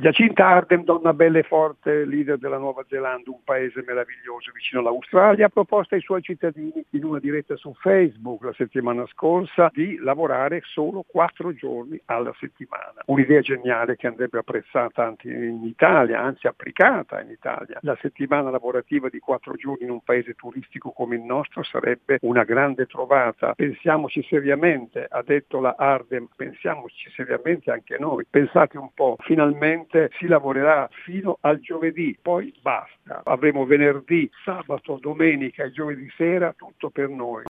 Jacinta Ardern, donna bella e forte, leader della Nuova Zelanda, un paese meraviglioso vicino all'Australia, ha proposto ai suoi cittadini in una diretta su Facebook la settimana scorsa di lavorare solo quattro giorni alla settimana. Un'idea geniale che andrebbe apprezzata anche in Italia, anzi applicata in Italia. La settimana lavorativa di quattro giorni in un paese turistico come il nostro sarebbe una grande trovata. Pensiamoci seriamente, ha detto la Ardern, pensiamoci seriamente anche noi. Pensate un po', finalmente si lavorerà fino al giovedì, poi basta. Avremo venerdì, sabato, domenica e giovedì sera tutto per noi.